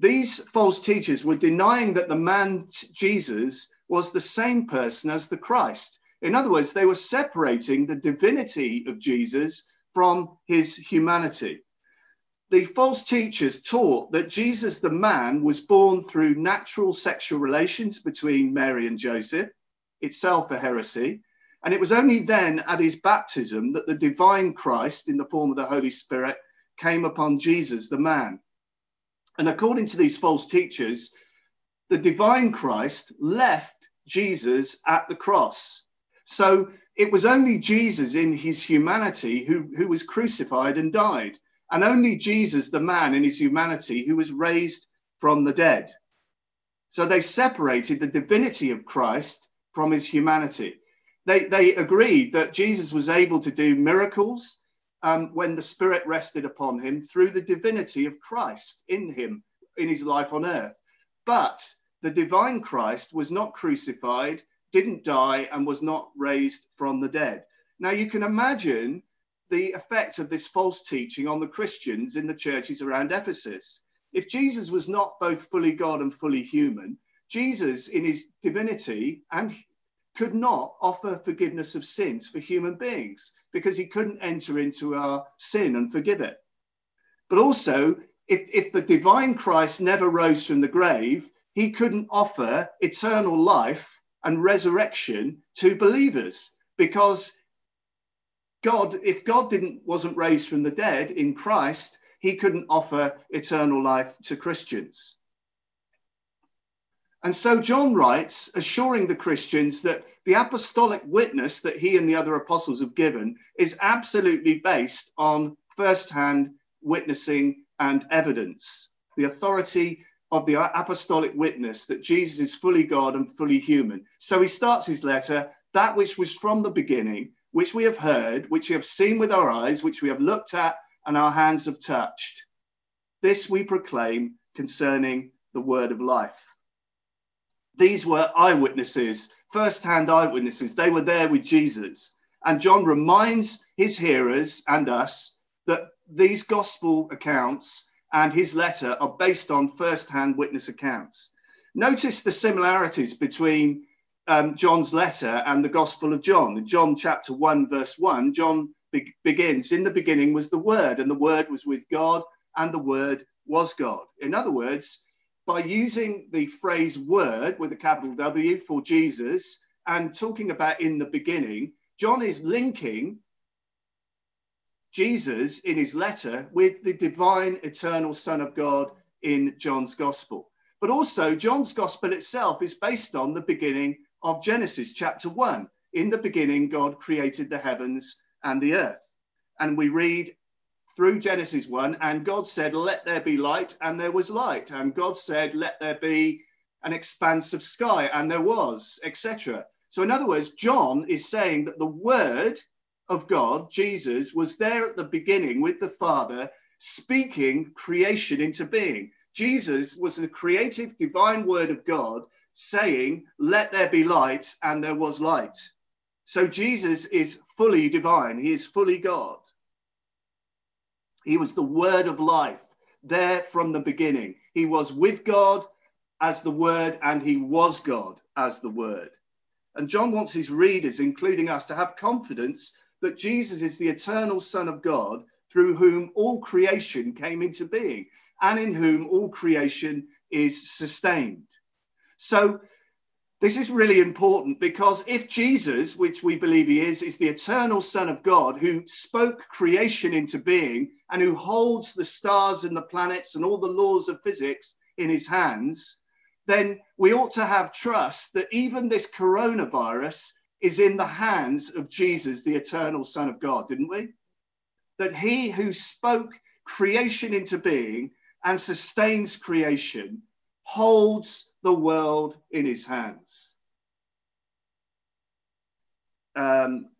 These false teachers were denying that the man Jesus was the same person as the Christ. In other words, they were separating the divinity of Jesus from his humanity. The false teachers taught that Jesus, the man, was born through natural sexual relations between Mary and Joseph, itself a heresy. And it was only then at his baptism that the divine Christ, in the form of the Holy Spirit, came upon Jesus, the man. And according to these false teachers, the divine Christ left Jesus at the cross. So it was only Jesus in his humanity who, who was crucified and died, and only Jesus, the man in his humanity, who was raised from the dead. So they separated the divinity of Christ from his humanity. They, they agreed that Jesus was able to do miracles um, when the Spirit rested upon him through the divinity of Christ in him in his life on earth. But the divine Christ was not crucified, didn't die, and was not raised from the dead. Now you can imagine the effect of this false teaching on the Christians in the churches around Ephesus. If Jesus was not both fully God and fully human, Jesus, in his divinity and could not offer forgiveness of sins for human beings because he couldn't enter into our sin and forgive it. But also, if, if the divine Christ never rose from the grave, he couldn't offer eternal life and resurrection to believers because God, if God didn't wasn't raised from the dead in Christ, he couldn't offer eternal life to Christians. And so John writes, assuring the Christians that the apostolic witness that he and the other apostles have given is absolutely based on first-hand witnessing and evidence. The authority of the apostolic witness that Jesus is fully God and fully human. So he starts his letter, that which was from the beginning, which we have heard, which we have seen with our eyes, which we have looked at, and our hands have touched. This we proclaim concerning the word of life. These were eyewitnesses, first hand eyewitnesses. They were there with Jesus. And John reminds his hearers and us that these gospel accounts and his letter are based on first hand witness accounts. Notice the similarities between um, John's letter and the Gospel of John. In John chapter 1, verse 1, John be- begins In the beginning was the Word, and the Word was with God, and the Word was God. In other words, by using the phrase word with a capital W for Jesus and talking about in the beginning, John is linking Jesus in his letter with the divine eternal Son of God in John's Gospel. But also, John's Gospel itself is based on the beginning of Genesis chapter 1. In the beginning, God created the heavens and the earth. And we read through Genesis 1, and God said, Let there be light, and there was light. And God said, Let there be an expanse of sky, and there was, etc. So, in other words, John is saying that the Word of God, Jesus, was there at the beginning with the Father, speaking creation into being. Jesus was the creative divine Word of God saying, Let there be light, and there was light. So Jesus is fully divine, he is fully God. He was the word of life there from the beginning. He was with God as the word, and he was God as the word. And John wants his readers, including us, to have confidence that Jesus is the eternal Son of God through whom all creation came into being. and in whom all creation is sustained. So, this is really important because if Jesus, which we believe he is, is the eternal Son of God who spoke creation into being and who holds the stars and the planets and all the laws of physics in his hands, then we ought to have trust that even this coronavirus is in the hands of Jesus, the eternal Son of God, didn't we? That he who spoke creation into being and sustains creation holds the world in his hands. Um,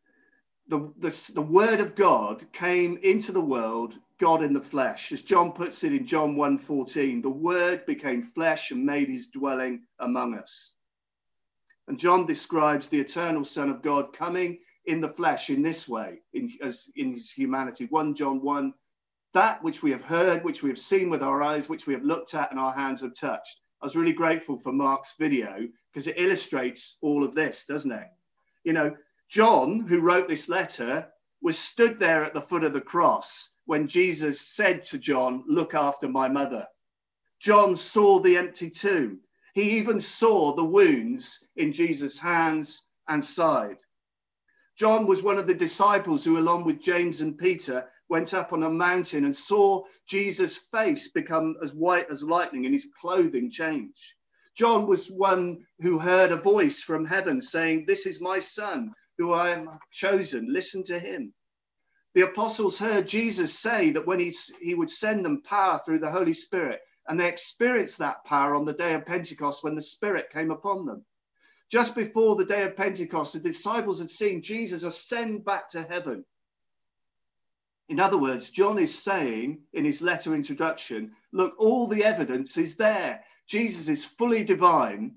the, the, the word of God came into the world, God in the flesh. As John puts it in John 1:14, the word became flesh and made his dwelling among us. And John describes the eternal Son of God coming in the flesh in this way, in, as in his humanity. 1 John 1 that which we have heard, which we have seen with our eyes, which we have looked at and our hands have touched. I was really grateful for Mark's video because it illustrates all of this, doesn't it? You know, John, who wrote this letter, was stood there at the foot of the cross when Jesus said to John, Look after my mother. John saw the empty tomb. He even saw the wounds in Jesus' hands and side. John was one of the disciples who, along with James and Peter, went up on a mountain and saw Jesus' face become as white as lightning and his clothing change. John was one who heard a voice from heaven saying, This is my son who I am chosen. Listen to him. The apostles heard Jesus say that when he, he would send them power through the Holy Spirit, and they experienced that power on the day of Pentecost when the Spirit came upon them. Just before the day of Pentecost, the disciples had seen Jesus ascend back to heaven. In other words, John is saying in his letter introduction look, all the evidence is there. Jesus is fully divine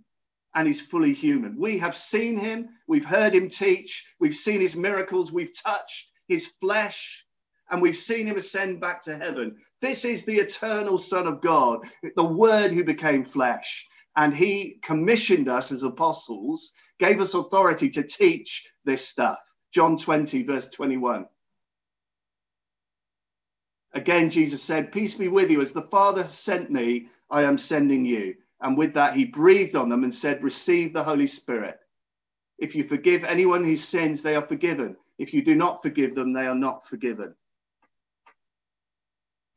and he's fully human. We have seen him, we've heard him teach, we've seen his miracles, we've touched his flesh, and we've seen him ascend back to heaven. This is the eternal Son of God, the Word who became flesh. And he commissioned us as apostles, gave us authority to teach this stuff. John 20, verse 21. Again, Jesus said, Peace be with you. As the Father sent me, I am sending you. And with that, he breathed on them and said, Receive the Holy Spirit. If you forgive anyone whose sins, they are forgiven. If you do not forgive them, they are not forgiven.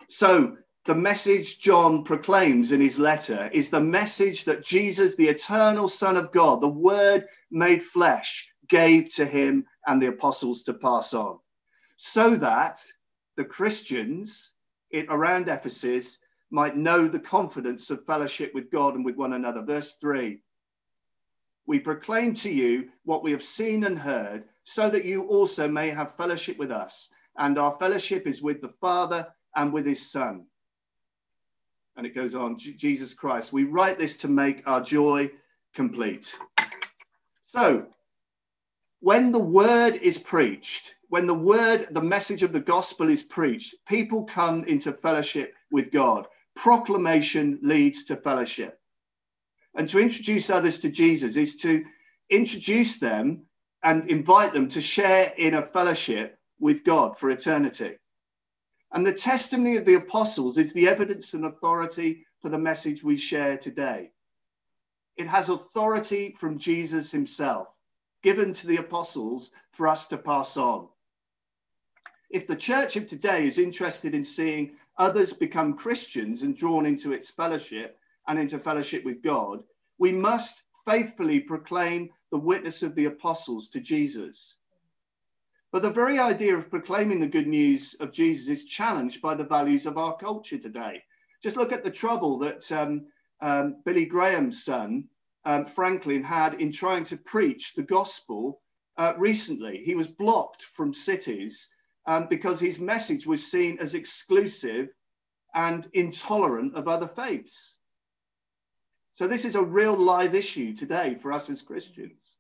So, the message John proclaims in his letter is the message that Jesus, the eternal Son of God, the Word made flesh, gave to him and the apostles to pass on. So that the Christians in, around Ephesus might know the confidence of fellowship with God and with one another. Verse 3 We proclaim to you what we have seen and heard, so that you also may have fellowship with us. And our fellowship is with the Father and with his Son. And it goes on, Jesus Christ. We write this to make our joy complete. So, when the word is preached, when the word, the message of the gospel is preached, people come into fellowship with God. Proclamation leads to fellowship. And to introduce others to Jesus is to introduce them and invite them to share in a fellowship with God for eternity. And the testimony of the apostles is the evidence and authority for the message we share today. It has authority from Jesus himself, given to the apostles for us to pass on. If the church of today is interested in seeing others become Christians and drawn into its fellowship and into fellowship with God, we must faithfully proclaim the witness of the apostles to Jesus. But the very idea of proclaiming the good news of Jesus is challenged by the values of our culture today. Just look at the trouble that um, um, Billy Graham's son, um, Franklin, had in trying to preach the gospel uh, recently. He was blocked from cities um, because his message was seen as exclusive and intolerant of other faiths. So, this is a real live issue today for us as Christians.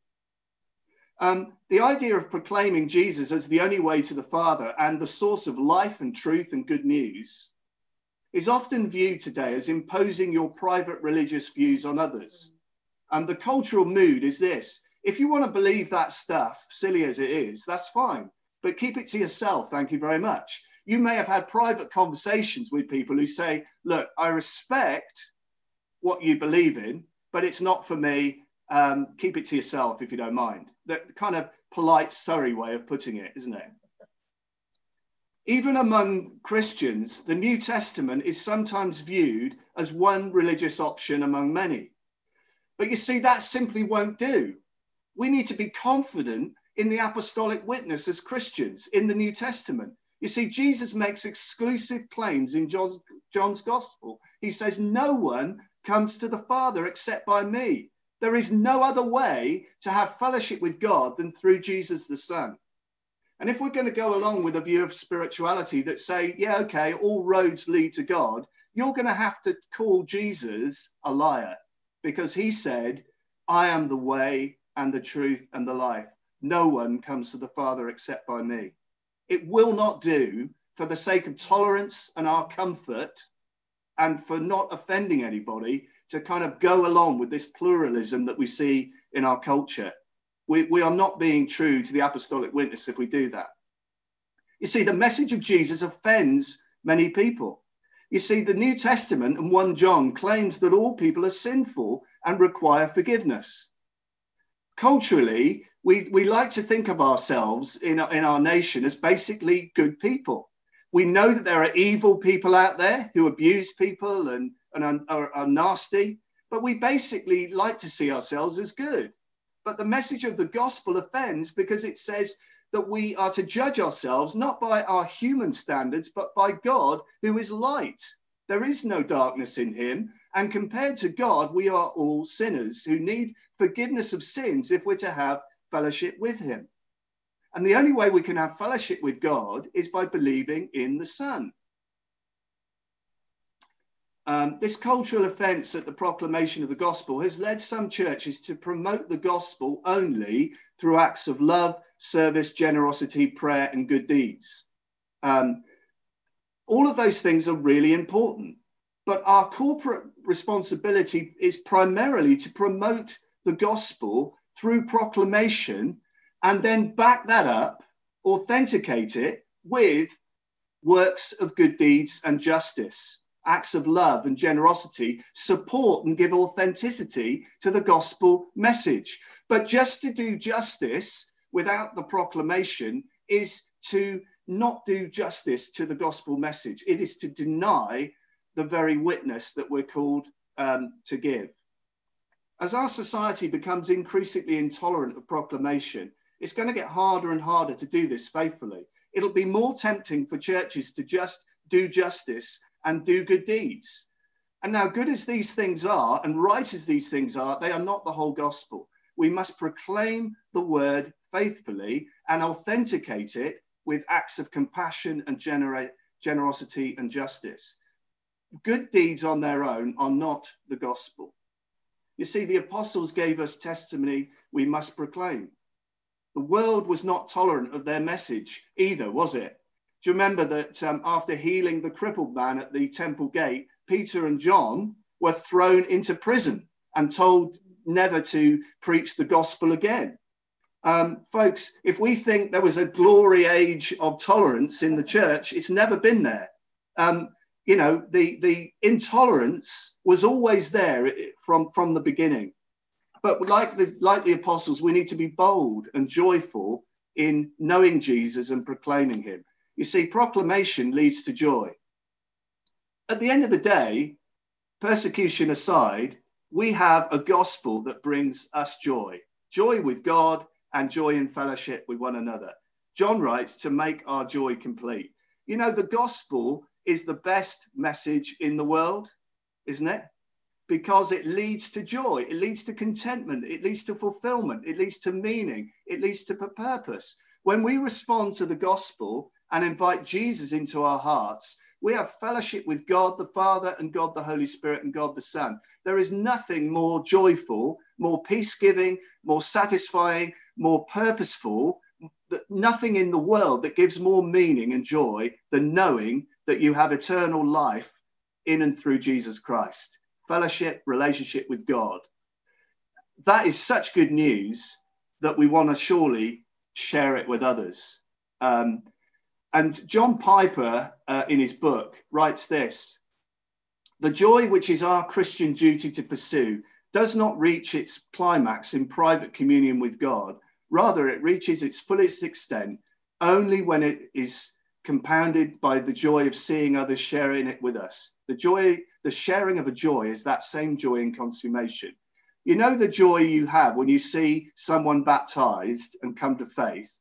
Um, the idea of proclaiming Jesus as the only way to the Father and the source of life and truth and good news is often viewed today as imposing your private religious views on others. And the cultural mood is this if you want to believe that stuff, silly as it is, that's fine, but keep it to yourself. Thank you very much. You may have had private conversations with people who say, Look, I respect what you believe in, but it's not for me. Um, keep it to yourself if you don't mind. The kind of polite Surrey way of putting it, isn't it? Even among Christians, the New Testament is sometimes viewed as one religious option among many. But you see, that simply won't do. We need to be confident in the apostolic witness as Christians in the New Testament. You see, Jesus makes exclusive claims in John's, John's gospel. He says, No one comes to the Father except by me. There is no other way to have fellowship with God than through Jesus the Son. And if we're going to go along with a view of spirituality that say, yeah, okay, all roads lead to God, you're going to have to call Jesus a liar because he said, I am the way and the truth and the life. No one comes to the Father except by me. It will not do for the sake of tolerance and our comfort and for not offending anybody to kind of go along with this pluralism that we see in our culture. We, we are not being true to the apostolic witness if we do that. You see, the message of Jesus offends many people. You see, the New Testament and 1 John claims that all people are sinful and require forgiveness. Culturally, we, we like to think of ourselves in, in our nation as basically good people. We know that there are evil people out there who abuse people and, and are, are nasty, but we basically like to see ourselves as good. But the message of the gospel offends because it says that we are to judge ourselves not by our human standards, but by God, who is light. There is no darkness in him. And compared to God, we are all sinners who need forgiveness of sins if we're to have fellowship with him. And the only way we can have fellowship with God is by believing in the Son. Um, this cultural offence at the proclamation of the gospel has led some churches to promote the gospel only through acts of love, service, generosity, prayer, and good deeds. Um, all of those things are really important, but our corporate responsibility is primarily to promote the gospel through proclamation and then back that up, authenticate it with works of good deeds and justice acts of love and generosity support and give authenticity to the gospel message. But just to do justice without the proclamation is to not do justice to the gospel message. It is to deny the very witness that we're called um, to give. As our society becomes increasingly intolerant of proclamation, it's going to get harder and harder to do this faithfully. It'll be more tempting for churches to just do justice and do good deeds. And now, good as these things are, and right as these things are, they are not the whole gospel. We must proclaim the word faithfully and authenticate it with acts of compassion and generosity and justice. Good deeds on their own are not the gospel. You see, the apostles gave us testimony we must proclaim. The world was not tolerant of their message either, was it? Do you remember that um, after healing the crippled man at the temple gate, Peter and John were thrown into prison and told never to preach the gospel again? Um, folks, if we think there was a glory age of tolerance in the church, it's never been there. Um, you know, the, the intolerance was always there from, from the beginning. But like the, like the apostles, we need to be bold and joyful in knowing Jesus and proclaiming him. You see, proclamation leads to joy. At the end of the day, persecution aside, we have a gospel that brings us joy joy with God and joy in fellowship with one another. John writes to make our joy complete. You know, the gospel is the best message in the world, isn't it? Because it leads to joy, it leads to contentment, it leads to fulfillment, it leads to meaning, it leads to purpose. When we respond to the gospel, and invite Jesus into our hearts, we have fellowship with God the Father and God the Holy Spirit and God the Son. There is nothing more joyful, more peace giving, more satisfying, more purposeful, nothing in the world that gives more meaning and joy than knowing that you have eternal life in and through Jesus Christ. Fellowship, relationship with God. That is such good news that we want to surely share it with others. Um, And John Piper, uh, in his book, writes this The joy which is our Christian duty to pursue does not reach its climax in private communion with God. Rather, it reaches its fullest extent only when it is compounded by the joy of seeing others sharing it with us. The joy, the sharing of a joy is that same joy in consummation. You know the joy you have when you see someone baptized and come to faith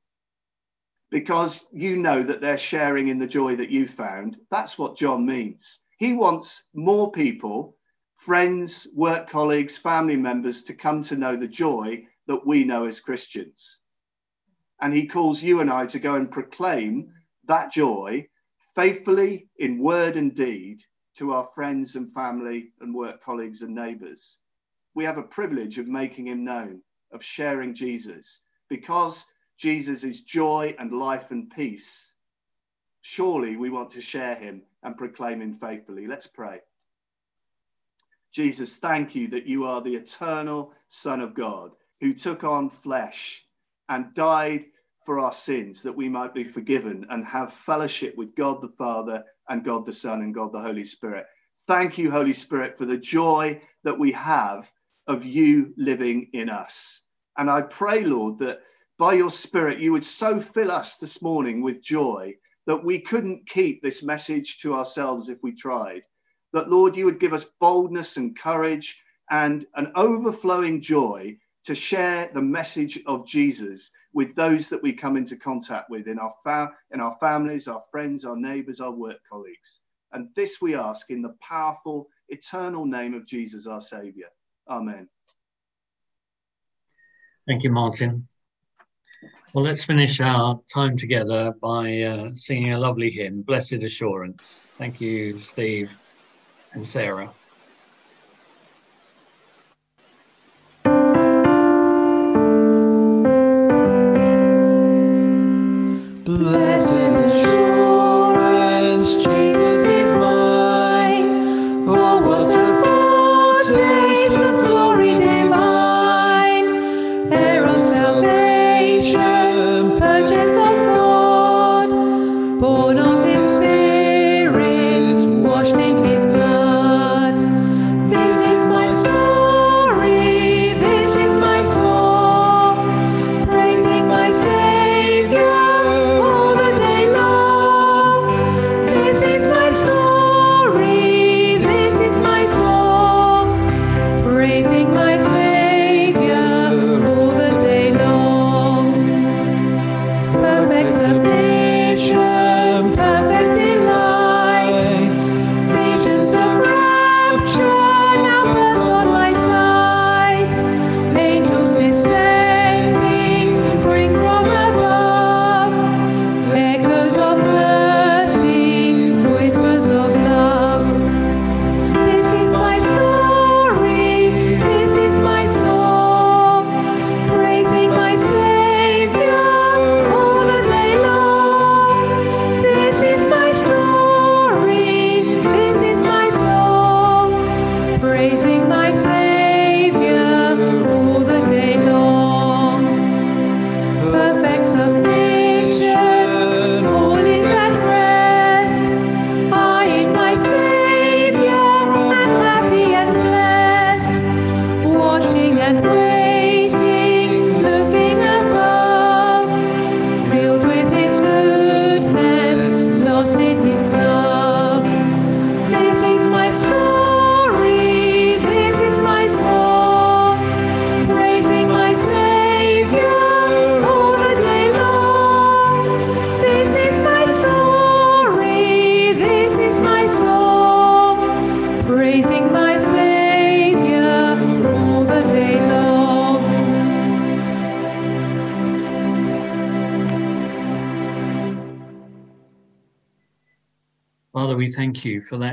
because you know that they're sharing in the joy that you found. That's what John means. He wants more people, friends, work colleagues, family members to come to know the joy that we know as Christians. And he calls you and I to go and proclaim that joy faithfully in word and deed to our friends and family and work colleagues and neighbors. We have a privilege of making him known, of sharing Jesus, because Jesus is joy and life and peace. Surely we want to share him and proclaim him faithfully. Let's pray. Jesus, thank you that you are the eternal Son of God who took on flesh and died for our sins that we might be forgiven and have fellowship with God the Father and God the Son and God the Holy Spirit. Thank you, Holy Spirit, for the joy that we have of you living in us. And I pray, Lord, that by your Spirit, you would so fill us this morning with joy that we couldn't keep this message to ourselves if we tried. That, Lord, you would give us boldness and courage and an overflowing joy to share the message of Jesus with those that we come into contact with in our, fa- in our families, our friends, our neighbors, our work colleagues. And this we ask in the powerful, eternal name of Jesus, our Savior. Amen. Thank you, Martin. Well, let's finish our time together by uh, singing a lovely hymn, Blessed Assurance. Thank you, Steve and Sarah. Blessed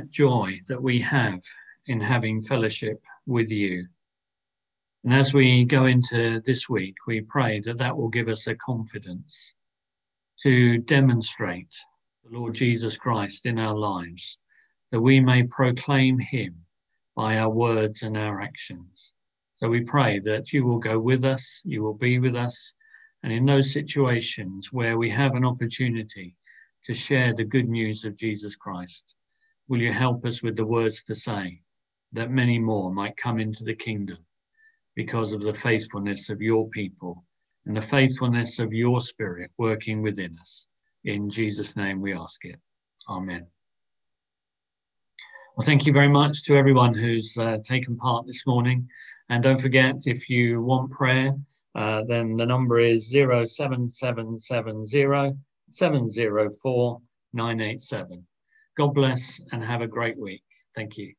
that joy that we have in having fellowship with you. And as we go into this week, we pray that that will give us a confidence to demonstrate the Lord Jesus Christ in our lives, that we may proclaim him by our words and our actions. So we pray that you will go with us, you will be with us, and in those situations where we have an opportunity to share the good news of Jesus Christ. Will you help us with the words to say that many more might come into the kingdom because of the faithfulness of your people and the faithfulness of your spirit working within us? In Jesus' name we ask it. Amen. Well, thank you very much to everyone who's uh, taken part this morning. And don't forget, if you want prayer, uh, then the number is 07770 704 987. God bless and have a great week. Thank you.